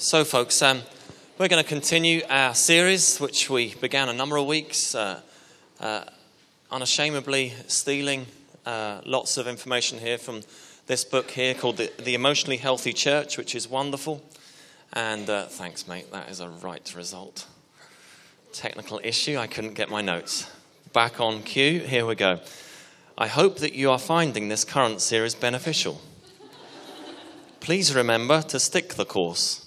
So, folks, um, we're going to continue our series, which we began a number of weeks, uh, uh, unashamedly stealing uh, lots of information here from this book here called the, the, Emotionally Healthy Church, which is wonderful. And uh, thanks, mate, that is a right result. Technical issue, I couldn't get my notes. Back on cue, here we go. I hope that you are finding this current series beneficial. Please remember to stick the course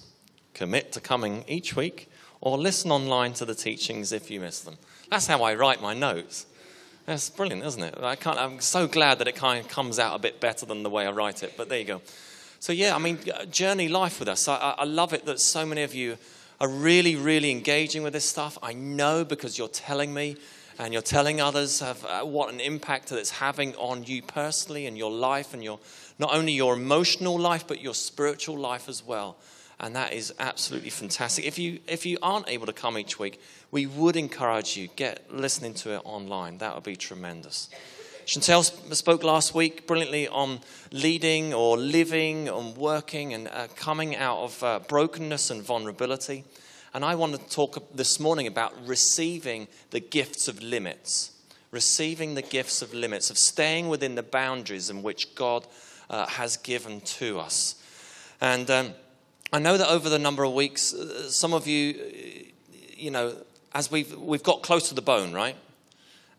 commit to coming each week, or listen online to the teachings if you miss them. That's how I write my notes. That's brilliant, isn't it? I can't, I'm so glad that it kind of comes out a bit better than the way I write it, but there you go. So, yeah, I mean, journey life with us. I, I love it that so many of you are really, really engaging with this stuff. I know because you're telling me and you're telling others have, uh, what an impact that it's having on you personally and your life and your not only your emotional life but your spiritual life as well and that is absolutely fantastic. If you if you aren't able to come each week, we would encourage you get listening to it online. That would be tremendous. Chantel spoke last week brilliantly on leading or living, on working and uh, coming out of uh, brokenness and vulnerability. And I want to talk this morning about receiving the gifts of limits, receiving the gifts of limits, of staying within the boundaries in which God uh, has given to us. And um, I know that over the number of weeks, uh, some of you, you know, as we've, we've got close to the bone, right?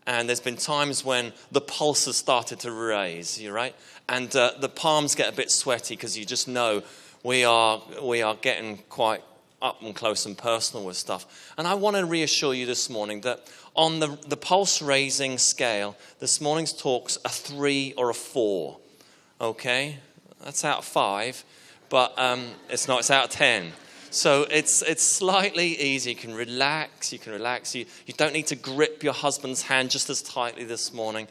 And there's been times when the pulse has started to raise, you right? And uh, the palms get a bit sweaty because you just know we are, we are getting quite up and close and personal with stuff. And I want to reassure you this morning that on the, the pulse raising scale, this morning's talk's a three or a four. Okay? That's out of five but um, it's not. It's out of 10. So it's, it's slightly easy. You can relax. You can relax. You, you don't need to grip your husband's hand just as tightly this morning.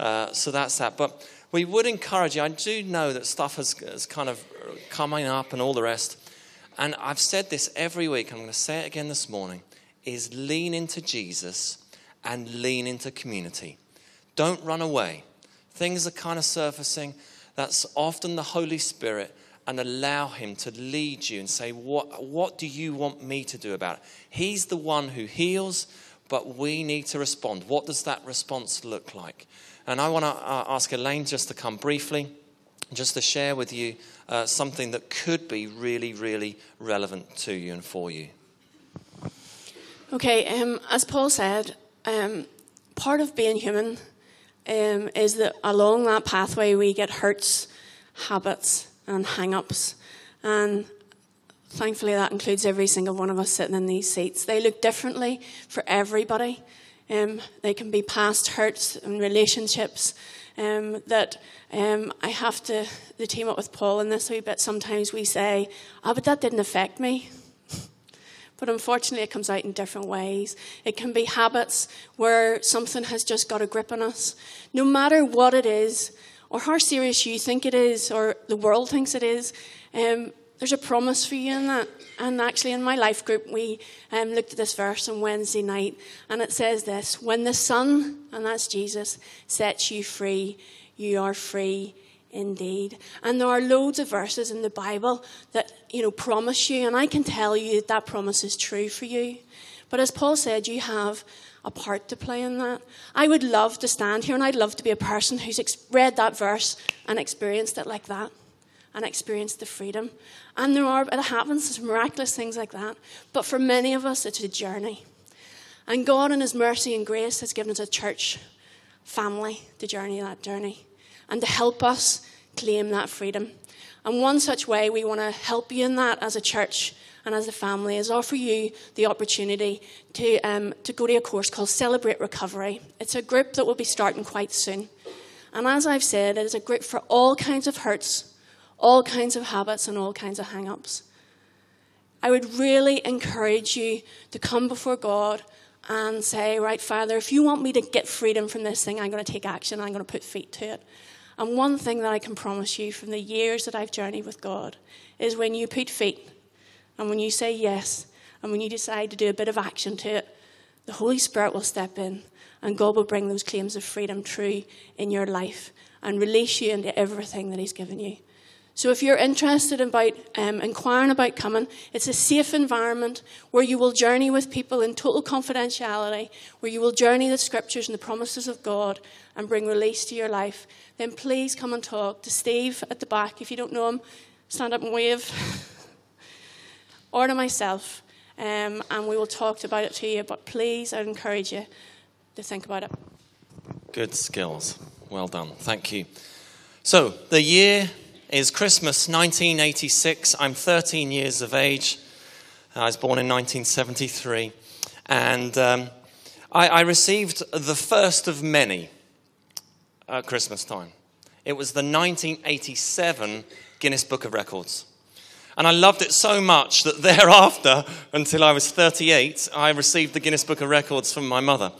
Uh, so that's that. But we would encourage you. I do know that stuff has, has kind of coming up and all the rest. And I've said this every week. I'm going to say it again this morning. Is lean into Jesus and lean into community. Don't run away. Things are kind of surfacing. That's often the Holy Spirit and allow Him to lead you and say, What, what do you want me to do about it? He's the one who heals, but we need to respond. What does that response look like? And I want to uh, ask Elaine just to come briefly, just to share with you uh, something that could be really, really relevant to you and for you. Okay, um, as Paul said, um, part of being human um, is that along that pathway we get hurts, habits, and hang ups. And thankfully, that includes every single one of us sitting in these seats. They look differently for everybody. Um, they can be past hurts and relationships um, that um, I have to, to team up with Paul in this wee bit. Sometimes we say, oh, but that didn't affect me. But unfortunately, it comes out in different ways. It can be habits where something has just got a grip on us. No matter what it is, or how serious you think it is, or the world thinks it is, um, there's a promise for you in that. And actually, in my life group, we um, looked at this verse on Wednesday night, and it says this When the Son, and that's Jesus, sets you free, you are free indeed. And there are loads of verses in the Bible that, you know, promise you, and I can tell you that that promise is true for you. But as Paul said, you have a part to play in that. I would love to stand here and I'd love to be a person who's ex- read that verse and experienced it like that and experienced the freedom. And there are, it happens, there's miraculous things like that. But for many of us, it's a journey. And God, in His mercy and grace, has given us a church family to journey that journey and to help us claim that freedom. And one such way we want to help you in that as a church and as a family is offer you the opportunity to, um, to go to a course called Celebrate Recovery. It's a group that will be starting quite soon. And as I've said, it is a group for all kinds of hurts, all kinds of habits, and all kinds of hang ups. I would really encourage you to come before God and say, Right, Father, if you want me to get freedom from this thing, I'm going to take action, I'm going to put feet to it. And one thing that I can promise you from the years that I've journeyed with God is when you put feet and when you say yes, and when you decide to do a bit of action to it, the Holy Spirit will step in and God will bring those claims of freedom true in your life and release you into everything that He's given you. So if you're interested about um, inquiring about coming, it's a safe environment where you will journey with people in total confidentiality, where you will journey the scriptures and the promises of God and bring release to your life. Then please come and talk to Steve at the back. If you don't know him, stand up and wave. or to myself, um, and we will talk about it to you. But please, I'd encourage you to think about it. Good skills. Well done. Thank you. So, the year is Christmas 1986. I'm 13 years of age. I was born in 1973. And um, I, I, received the first of many at Christmas time. It was the 1987 Guinness Book of Records. And I loved it so much that thereafter, until I was 38, I received the Guinness Book of Records from my mother.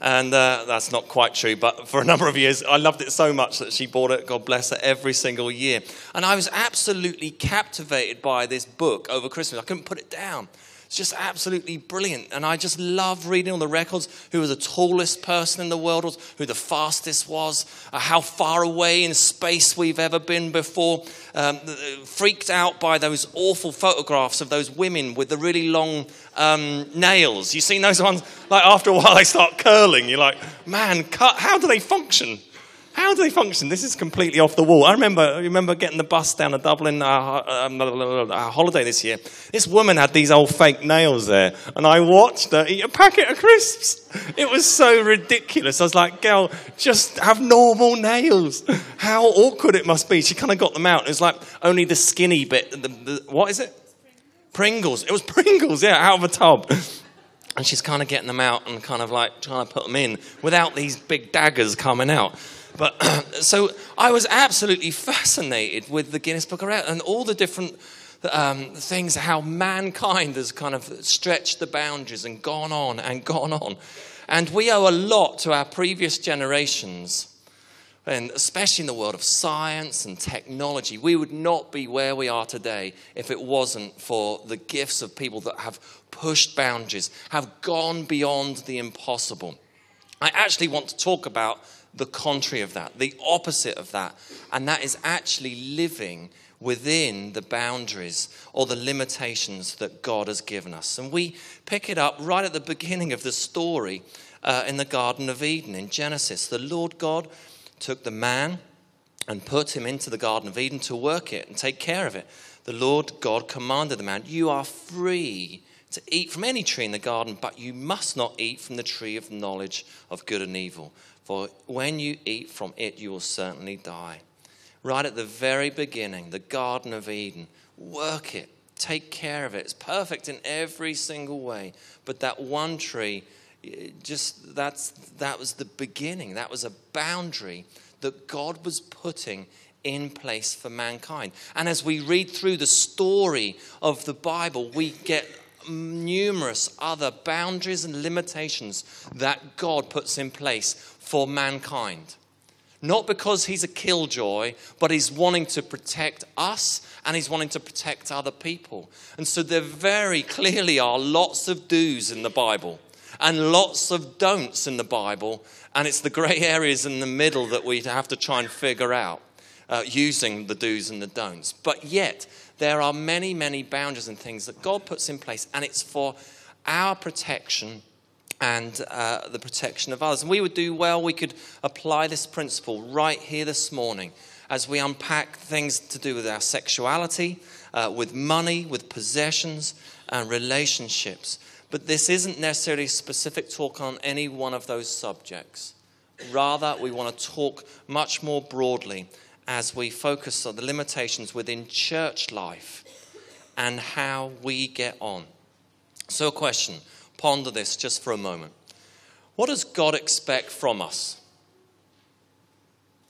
And uh, that's not quite true, but for a number of years, I loved it so much that she bought it, God bless her, every single year. And I was absolutely captivated by this book over Christmas. I couldn't put it down. It's just absolutely brilliant. And I just love reading all the records who was the tallest person in the world was, who the fastest was, uh, how far away in space we've ever been before. Um, freaked out by those awful photographs of those women with the really long um, nails. You've seen those ones? Like after a while, they start curling. You're like, man, cut, how do they function? How do they function? This is completely off the wall. I remember, I remember getting the bus down to Dublin uh, um, uh, holiday this year. This woman had these old fake nails there, and I watched her eat a packet of crisps. It was so ridiculous. I was like, girl, just have normal nails. How awkward it must be. She kind of got them out. It was like only the skinny bit. The, the, what is it? Pringles. It was Pringles, yeah, out of a tub. And she's kind of getting them out and kind of like trying to put them in without these big daggers coming out. But so I was absolutely fascinated with the Guinness Book of Records and all the different um, things, how mankind has kind of stretched the boundaries and gone on and gone on. And we owe a lot to our previous generations, and especially in the world of science and technology. We would not be where we are today if it wasn't for the gifts of people that have pushed boundaries, have gone beyond the impossible. I actually want to talk about the contrary of that, the opposite of that. And that is actually living within the boundaries or the limitations that God has given us. And we pick it up right at the beginning of the story uh, in the Garden of Eden in Genesis. The Lord God took the man and put him into the Garden of Eden to work it and take care of it. The Lord God commanded the man, You are free to eat from any tree in the garden, but you must not eat from the tree of knowledge of good and evil. For when you eat from it, you will certainly die. Right at the very beginning, the Garden of Eden, work it, take care of it. It's perfect in every single way. But that one tree, just that's, that was the beginning. That was a boundary that God was putting in place for mankind. And as we read through the story of the Bible, we get numerous other boundaries and limitations that God puts in place for mankind. Not because he's a killjoy, but he's wanting to protect us and he's wanting to protect other people. And so there very clearly are lots of do's in the Bible and lots of don'ts in the Bible. And it's the grey areas in the middle that we have to try and figure out uh, using the do's and the don'ts. But yet, there are many, many boundaries and things that God puts in place, and it's for our protection and uh, the protection of others. And we would do well, we could apply this principle right here this morning as we unpack things to do with our sexuality, uh, with money, with possessions, and relationships. But this isn't necessarily a specific talk on any one of those subjects. Rather, we want to talk much more broadly as we focus on the limitations within church life and how we get on. So, a question ponder this just for a moment. What does God expect from us?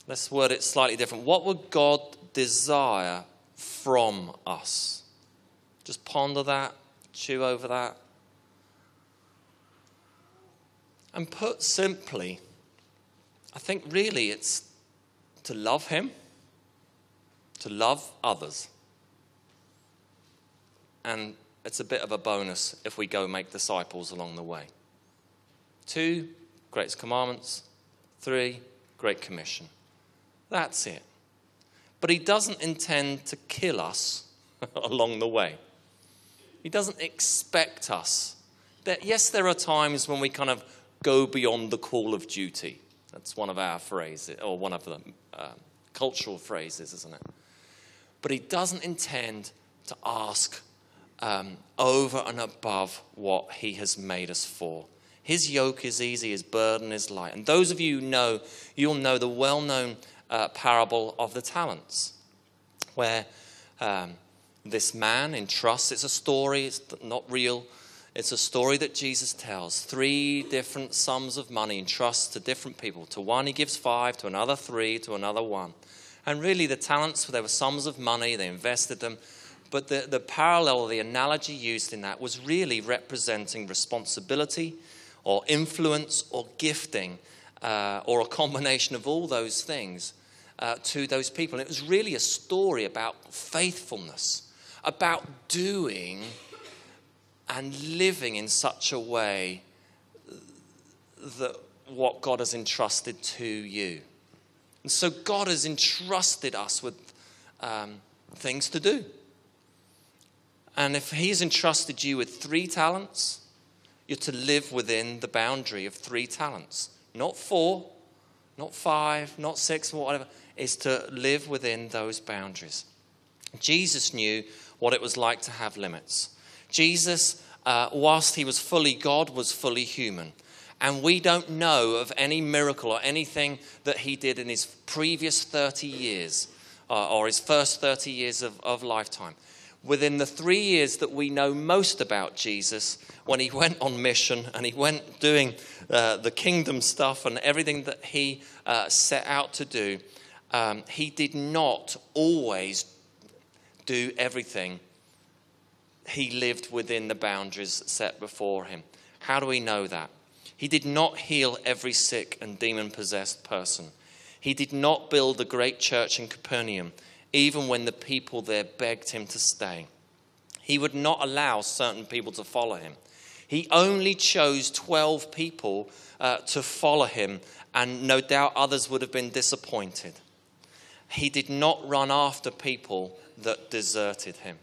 Let's word it slightly different. What would God desire from us? Just ponder that, chew over that. And put simply, I think really it's to love Him, to love others, and it's a bit of a bonus if we go make disciples along the way. Two, Great Commandments. Three, Great Commission. That's it. But He doesn't intend to kill us along the way. He doesn't expect us. That, yes, there are times when we kind of go beyond the call of duty. That's one of our phrases, or one of the uh, cultural phrases, isn't it? But He doesn't intend to ask um, over and above what He has made us for. His yoke is easy, His burden is light. And those of you who know, you'll know the well known uh, parable of the talents, where um, this man entrusts, it's a story, it's not real. It's a story that Jesus tells. Three different sums of money entrusts to different people. To one, he gives five, to another, three, to another, one. And really, the talents, they were sums of money, they invested them. But the, the parallel, the analogy used in that was really representing responsibility or influence or gifting uh, or a combination of all those things uh, to those people. And it was really a story about faithfulness, about doing and living in such a way that what God has entrusted to you. And so God has entrusted us with um, things to do. And if He's entrusted you with three talents, you're to live within the boundary of three talents. Not four, not five, not six, whatever. Is to live within those boundaries. Jesus knew what it was like to have limits. Jesus, uh, whilst he was fully God, was fully human. And we don't know of any miracle or anything that he did in his previous 30 years uh, or his first 30 years of, of lifetime. Within the three years that we know most about Jesus, when he went on mission and he went doing uh, the kingdom stuff and everything that he uh, set out to do, um, he did not always do everything he lived within the boundaries set before him. How do we know that? He did not heal every sick and demon possessed person. He did not build the great church in Capernaum, even when the people there begged him to stay. He would not allow certain people to follow him. He only chose 12 people uh, to follow him, and no doubt others would have been disappointed. He did not run after people that deserted him.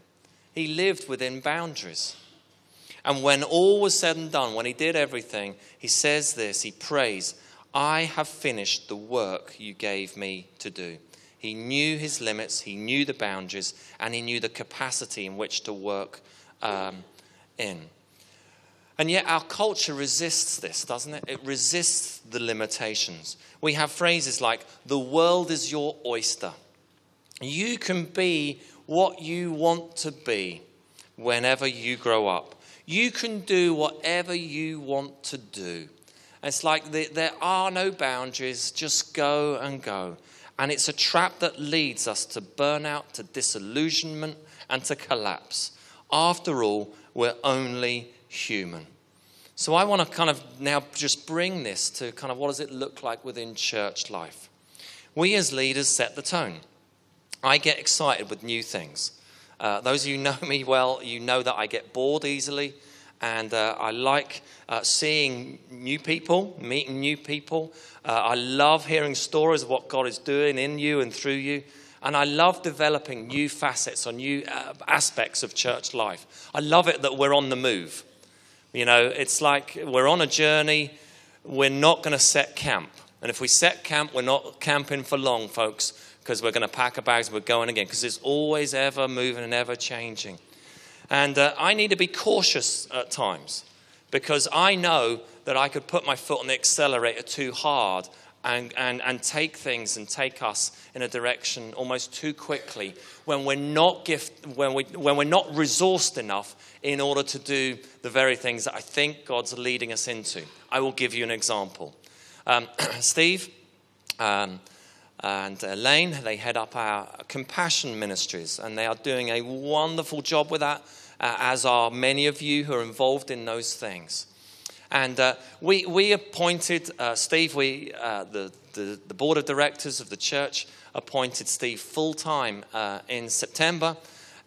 He lived within boundaries. And when all was said and done, when he did everything, he says this he prays, I have finished the work you gave me to do. He knew his limits, he knew the boundaries, and he knew the capacity in which to work um, in. And yet, our culture resists this, doesn't it? It resists the limitations. We have phrases like, the world is your oyster. You can be what you want to be whenever you grow up. You can do whatever you want to do. It's like the, there are no boundaries, just go and go. And it's a trap that leads us to burnout, to disillusionment, and to collapse. After all, we're only human. So I want to kind of now just bring this to kind of what does it look like within church life? We as leaders set the tone. I get excited with new things. Uh, those of you who know me well, you know that I get bored easily, and uh, I like uh, seeing new people, meeting new people. Uh, I love hearing stories of what God is doing in you and through you. And I love developing new facets or new uh, aspects of church life. I love it that we're on the move. You know, it's like we're on a journey, we're not going to set camp. And if we set camp, we're not camping for long, folks because we're going to pack our bags, and we're going again, because it's always ever moving and ever changing. And uh, I need to be cautious at times because I know that I could put my foot on the accelerator too hard and, and, and take things and take us in a direction almost too quickly when we're not gift, when, we, when we're not resourced enough in order to do the very things that I think God's leading us into. I will give you an example. Um, Steve, um, and Elaine. They head up our compassion ministries, and they are doing a wonderful job with that, uh, as are many of you who are involved in those things. And uh, we, we appointed uh, Steve, we, uh, the, the, the, board of directors of the church appointed Steve full time uh, in September.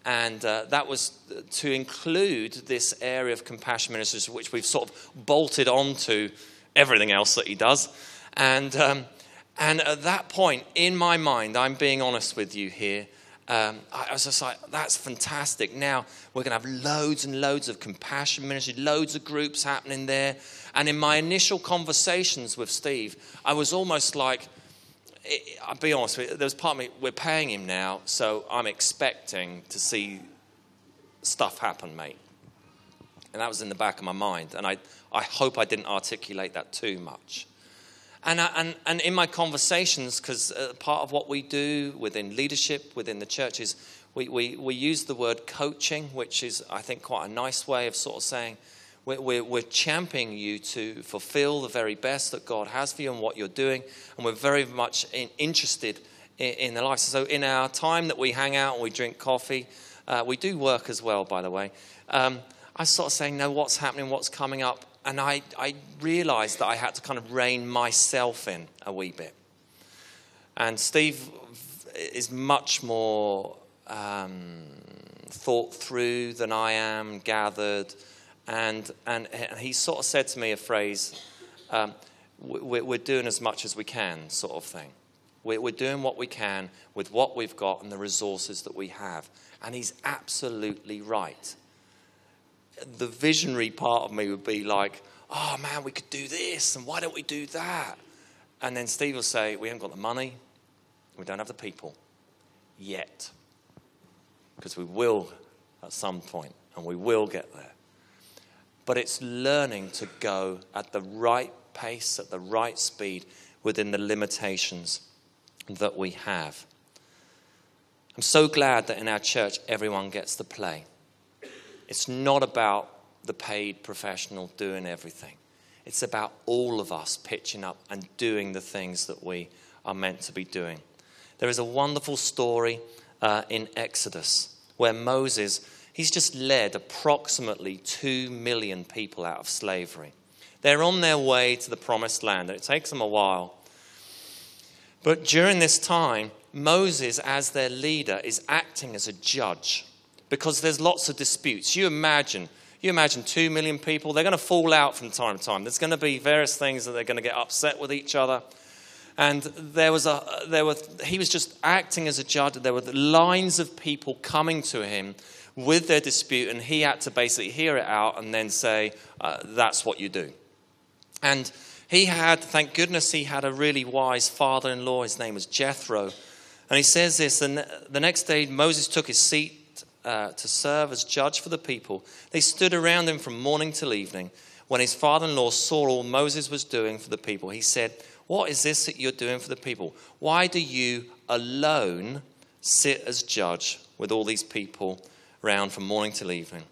And uh, that was to include this area of compassion ministries, which we've sort of bolted onto everything else that he does. And um, And at that point, in my mind, I'm being honest with you here. Um, I was just like, that's fantastic. Now we're going to have loads and loads of compassion ministry, loads of groups happening there. And in my initial conversations with Steve, I was almost like, I'll be honest you, there was part of me, we're paying him now, so I'm expecting to see stuff happen, mate. And that was in the back of my mind. And I, I hope I didn't articulate that too much. And, I, and, and in my conversations, because uh, part of what we do within leadership, within the church, is we, we, we use the word coaching, which is, I think, quite a nice way of sort of saying, we're, we're, we're, championing you to fulfill the very best that God has for you and what you're doing. And we're very much in, interested in, in, the life. So, in our time that we hang out and we drink coffee, uh, we do work as well, by the way. Um, I sort of saying, no, what's happening, what's coming up and I, I realized that I had to kind of rein myself in a wee bit. And Steve is much more um, thought through than I am, gathered. And, and, he sort of said to me a phrase um, we're, doing as much as we can, sort of thing. We're doing what we can with what we've got and the resources that we have. And he's absolutely right the visionary part of me would be like, oh man, we could do this, and why don't we do that? And then Steve will say, we haven't got the money, we don't have the people yet. Because we will at some point, and we will get there. But it's learning to go at the right pace, at the right speed, within the limitations that we have. I'm so glad that in our church everyone gets to play. It's not about the paid professional doing everything. It's about all of us pitching up and doing the things that we are meant to be doing. There is a wonderful story uh, in Exodus where Moses, he's just led approximately 2 million people out of slavery. They're on their way to the promised land, and it takes them a while. But during this time, Moses, as their leader, is acting as a judge because there's lots of disputes. You imagine, you imagine two million people, they're going to fall out from time to time. There's going to be various things that they're going to get upset with each other. And there was a, there were, he was just acting as a judge. There were lines of people coming to him with their dispute, and he had to basically hear it out and then say, uh, That's what you do. And he had, thank goodness, he had a really wise father in law. His name was Jethro. And he says this, and the next day Moses took his seat uh, to serve as judge for the people, they stood around him from morning till evening. When his father in law saw all Moses was doing for the people, he said, What is this that you're doing for the people? Why do you alone sit as judge with all these people round from morning till evening?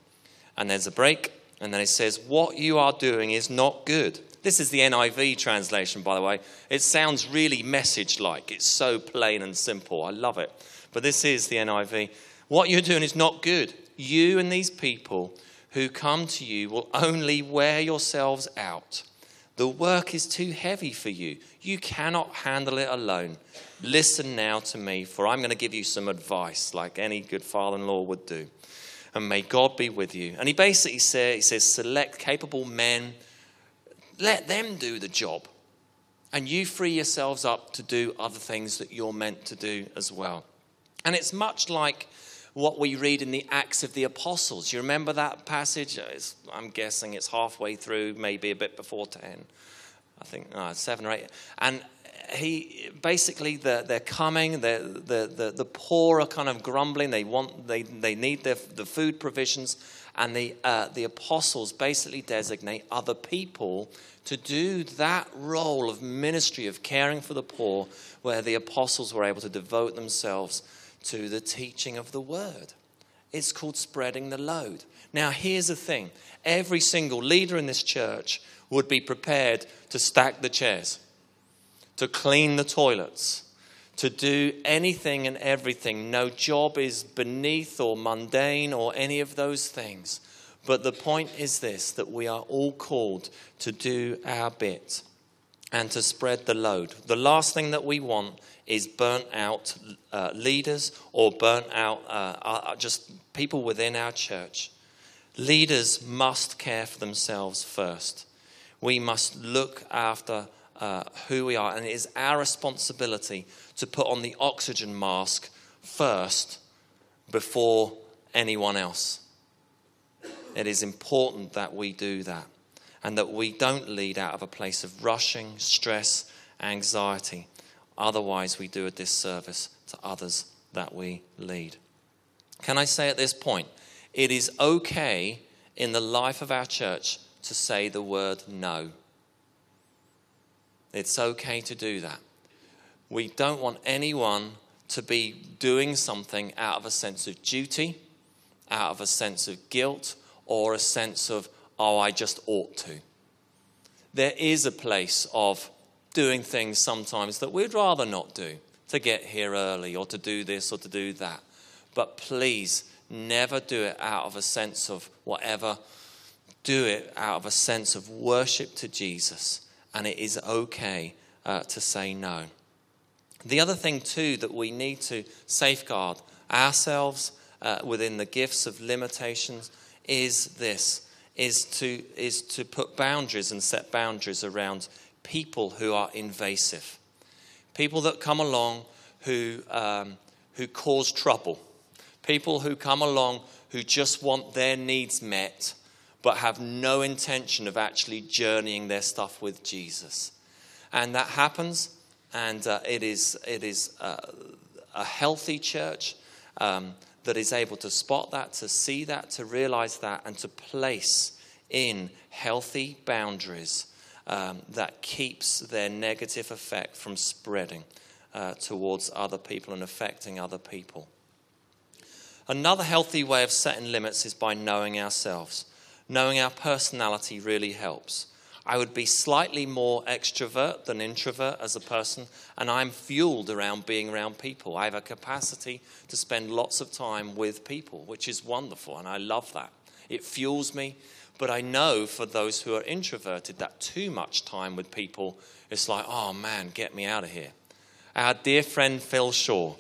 And there's a break, and then it says, What you are doing is not good. This is the NIV translation, by the way. It sounds really message like. It's so plain and simple. I love it. But this is the NIV. What you're doing is not good. You and these people who come to you will only wear yourselves out. The work is too heavy for you. You cannot handle it alone. Listen now to me, for I'm going to give you some advice, like any good father in law would do. And may God be with you. And he basically says, he says, select capable men, let them do the job. And you free yourselves up to do other things that you're meant to do as well. And it's much like what we read in the Acts of the Apostles. You remember that passage? It's, I'm guessing it's halfway through, maybe a bit before 10. I think uh, seven or eight. And he basically they're, they're coming the, the, the, the, poor are kind of grumbling they want they, they need their, the food provisions and the, uh, the apostles basically designate other people to do that role of ministry of caring for the poor where the apostles were able to devote themselves to the teaching of the word. It's called spreading the load. Now, here's the thing every single leader in this church would be prepared to stack the chairs, to clean the toilets, to do anything and everything. No job is beneath or mundane or any of those things. But the point is this that we are all called to do our bit and to spread the load. The last thing that we want is burnt out uh, leaders or burnt out uh, uh, just people within our church. Leaders must care for themselves first. We must look after uh, who we are. And it is our responsibility to put on the oxygen mask first before anyone else. It is important that we do that and that we don't lead out of a place of rushing, stress, anxiety. Otherwise, we do a disservice to others that we lead. Can I say at this point, it is okay in the life of our church to say the word no. It's okay to do that. We don't want anyone to be doing something out of a sense of duty, out of a sense of guilt, or a sense of, oh, I just ought to. There is a place of doing things sometimes that we'd rather not do to get here early or to do this or to do that. But please never do it out of a sense of whatever. Do it out of a sense of worship to Jesus. And it is okay uh, to say no. The other thing, too, that we need to safeguard ourselves uh, within the gifts of limitations is this is to, is to put boundaries and set boundaries around people who are invasive. People that come along who, um, who cause trouble. People who come along who just want their needs met but have no intention of actually journeying their stuff with Jesus. And that happens, and uh, it is, it is uh, a healthy church um, that is able to spot that, to see that, to realize that, and to place in healthy boundaries um, that keeps their negative effect from spreading uh, towards other people and affecting other people. Another healthy way of setting limits is by knowing ourselves. Knowing our personality really helps. I would be slightly more extrovert than introvert as a person, and I'm fueled around being around people. I have a capacity to spend lots of time with people, which is wonderful, and I love that. It fuels me, but I know for those who are introverted that too much time with people, it's like, oh man, get me out of here. Our dear friend Phil Shaw,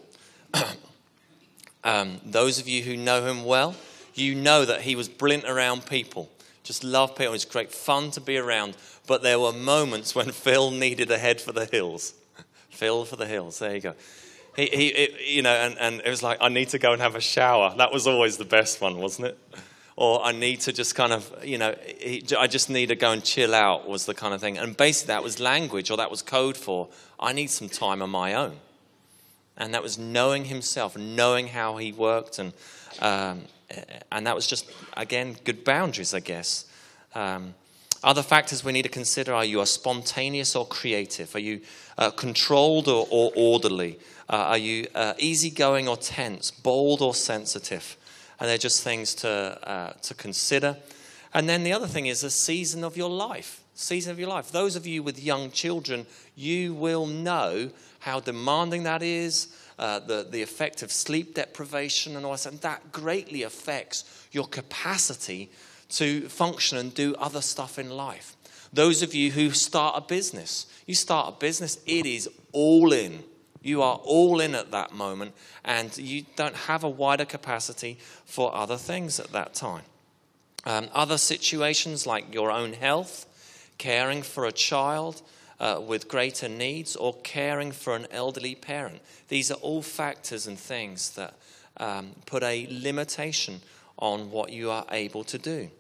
um, those of you who know him well, you know that he was brilliant around people just love people. It's great fun to be around. But there were moments when Phil needed a head for the hills. Phil for the hills. There you go. He, he it, you know, and, and it was like, I need to go and have a shower. That was always the best one, wasn't it? Or I need to just kind of, you know, he, I just need to go and chill out was the kind of thing. And basically, that was language or that was code for, I need some time on my own. And that was knowing himself, knowing how he worked and, um, and that was just, again, good boundaries, I guess. Um, other factors we need to consider are you are spontaneous or creative? Are you uh, controlled or, or orderly? Uh, are you uh, easygoing or tense? Bold or sensitive? And they're just things to, uh, to consider. And then the other thing is the season of your life. Season of your life. Those of you with young children, you will know how demanding that is, uh, the, the effect of sleep deprivation and all that, and that greatly affects your capacity to function and do other stuff in life. Those of you who start a business, you start a business, it is all in. You are all in at that moment, and you don't have a wider capacity for other things at that time. Um, other situations like your own health, caring for a child, uh, with greater needs or caring for an elderly parent. These are all factors and things that um, put a limitation on what you are able to do.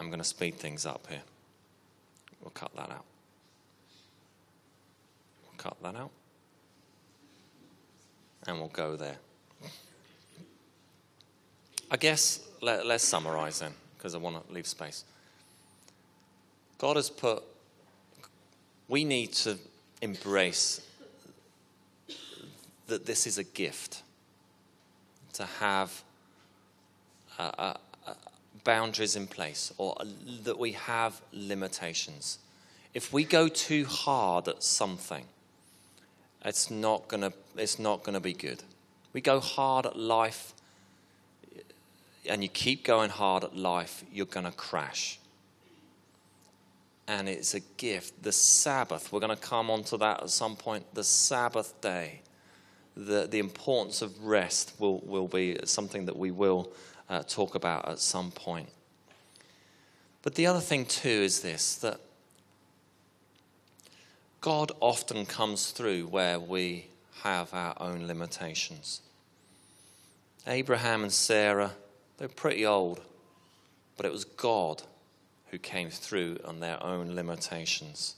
I'm going to speed things up here. We'll cut that out. We'll cut that out. And we'll go there. I guess let, us summarize then, because I want to leave space. God has put, we need to embrace that this is a gift to have uh, uh, uh, boundaries in place or that we have limitations. If we go too hard at something, it's not going to it's not going to be good. We go hard at life and you keep going hard at life, you're going to crash. And it's a gift. The Sabbath, we're going to come on to that at some point. The Sabbath day, the, the importance of rest will, will be something that we will uh, talk about at some point. But the other thing, too, is this that God often comes through where we have our own limitations. Abraham and Sarah, they're pretty old, but it was God who came through on their own limitations.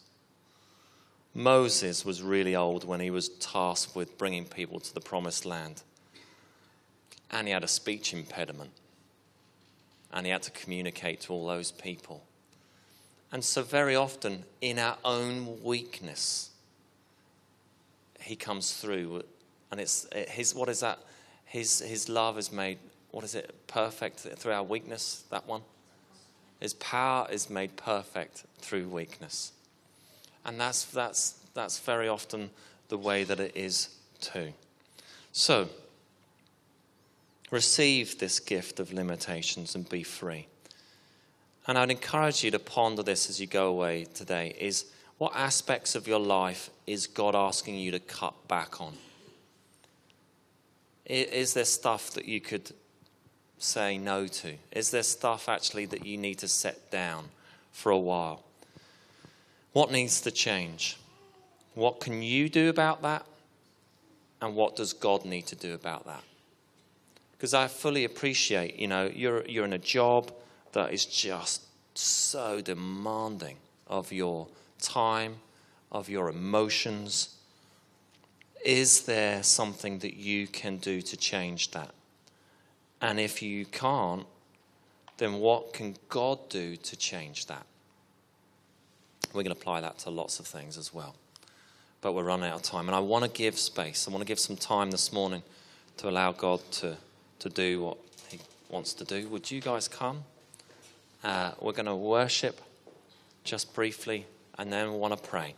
Moses was really old when he was tasked with bringing people to the promised land. And he had a speech impediment. And he had to communicate to all those people. And so, very often, in our own weakness, he comes through. And it's his, what is that? His, his love is made, what is it, perfect through our weakness? That one? His power is made perfect through weakness. And that's, that's, that's very often the way that it is too. So, receive this gift of limitations and be free. And I'd encourage you to ponder this as you go away today is what aspects of your life is God asking you to cut back on? Is there stuff that you could say no to? Is there stuff actually that you need to set down for a while? What needs to change? What can you do about that? And what does God need to do about that? Because I fully appreciate, you know, you're, you're in a job that is just so demanding of your time, of your emotions. Is there something that you can do to change that? And if you can't, then what can God do to change that? We're going to apply that to lots of things as well. But we're running out of time. And I want to give space. I want to give some time this morning to allow God to, to do what He wants to do. Would you guys come? Uh, we're going to worship just briefly and then we want to pray.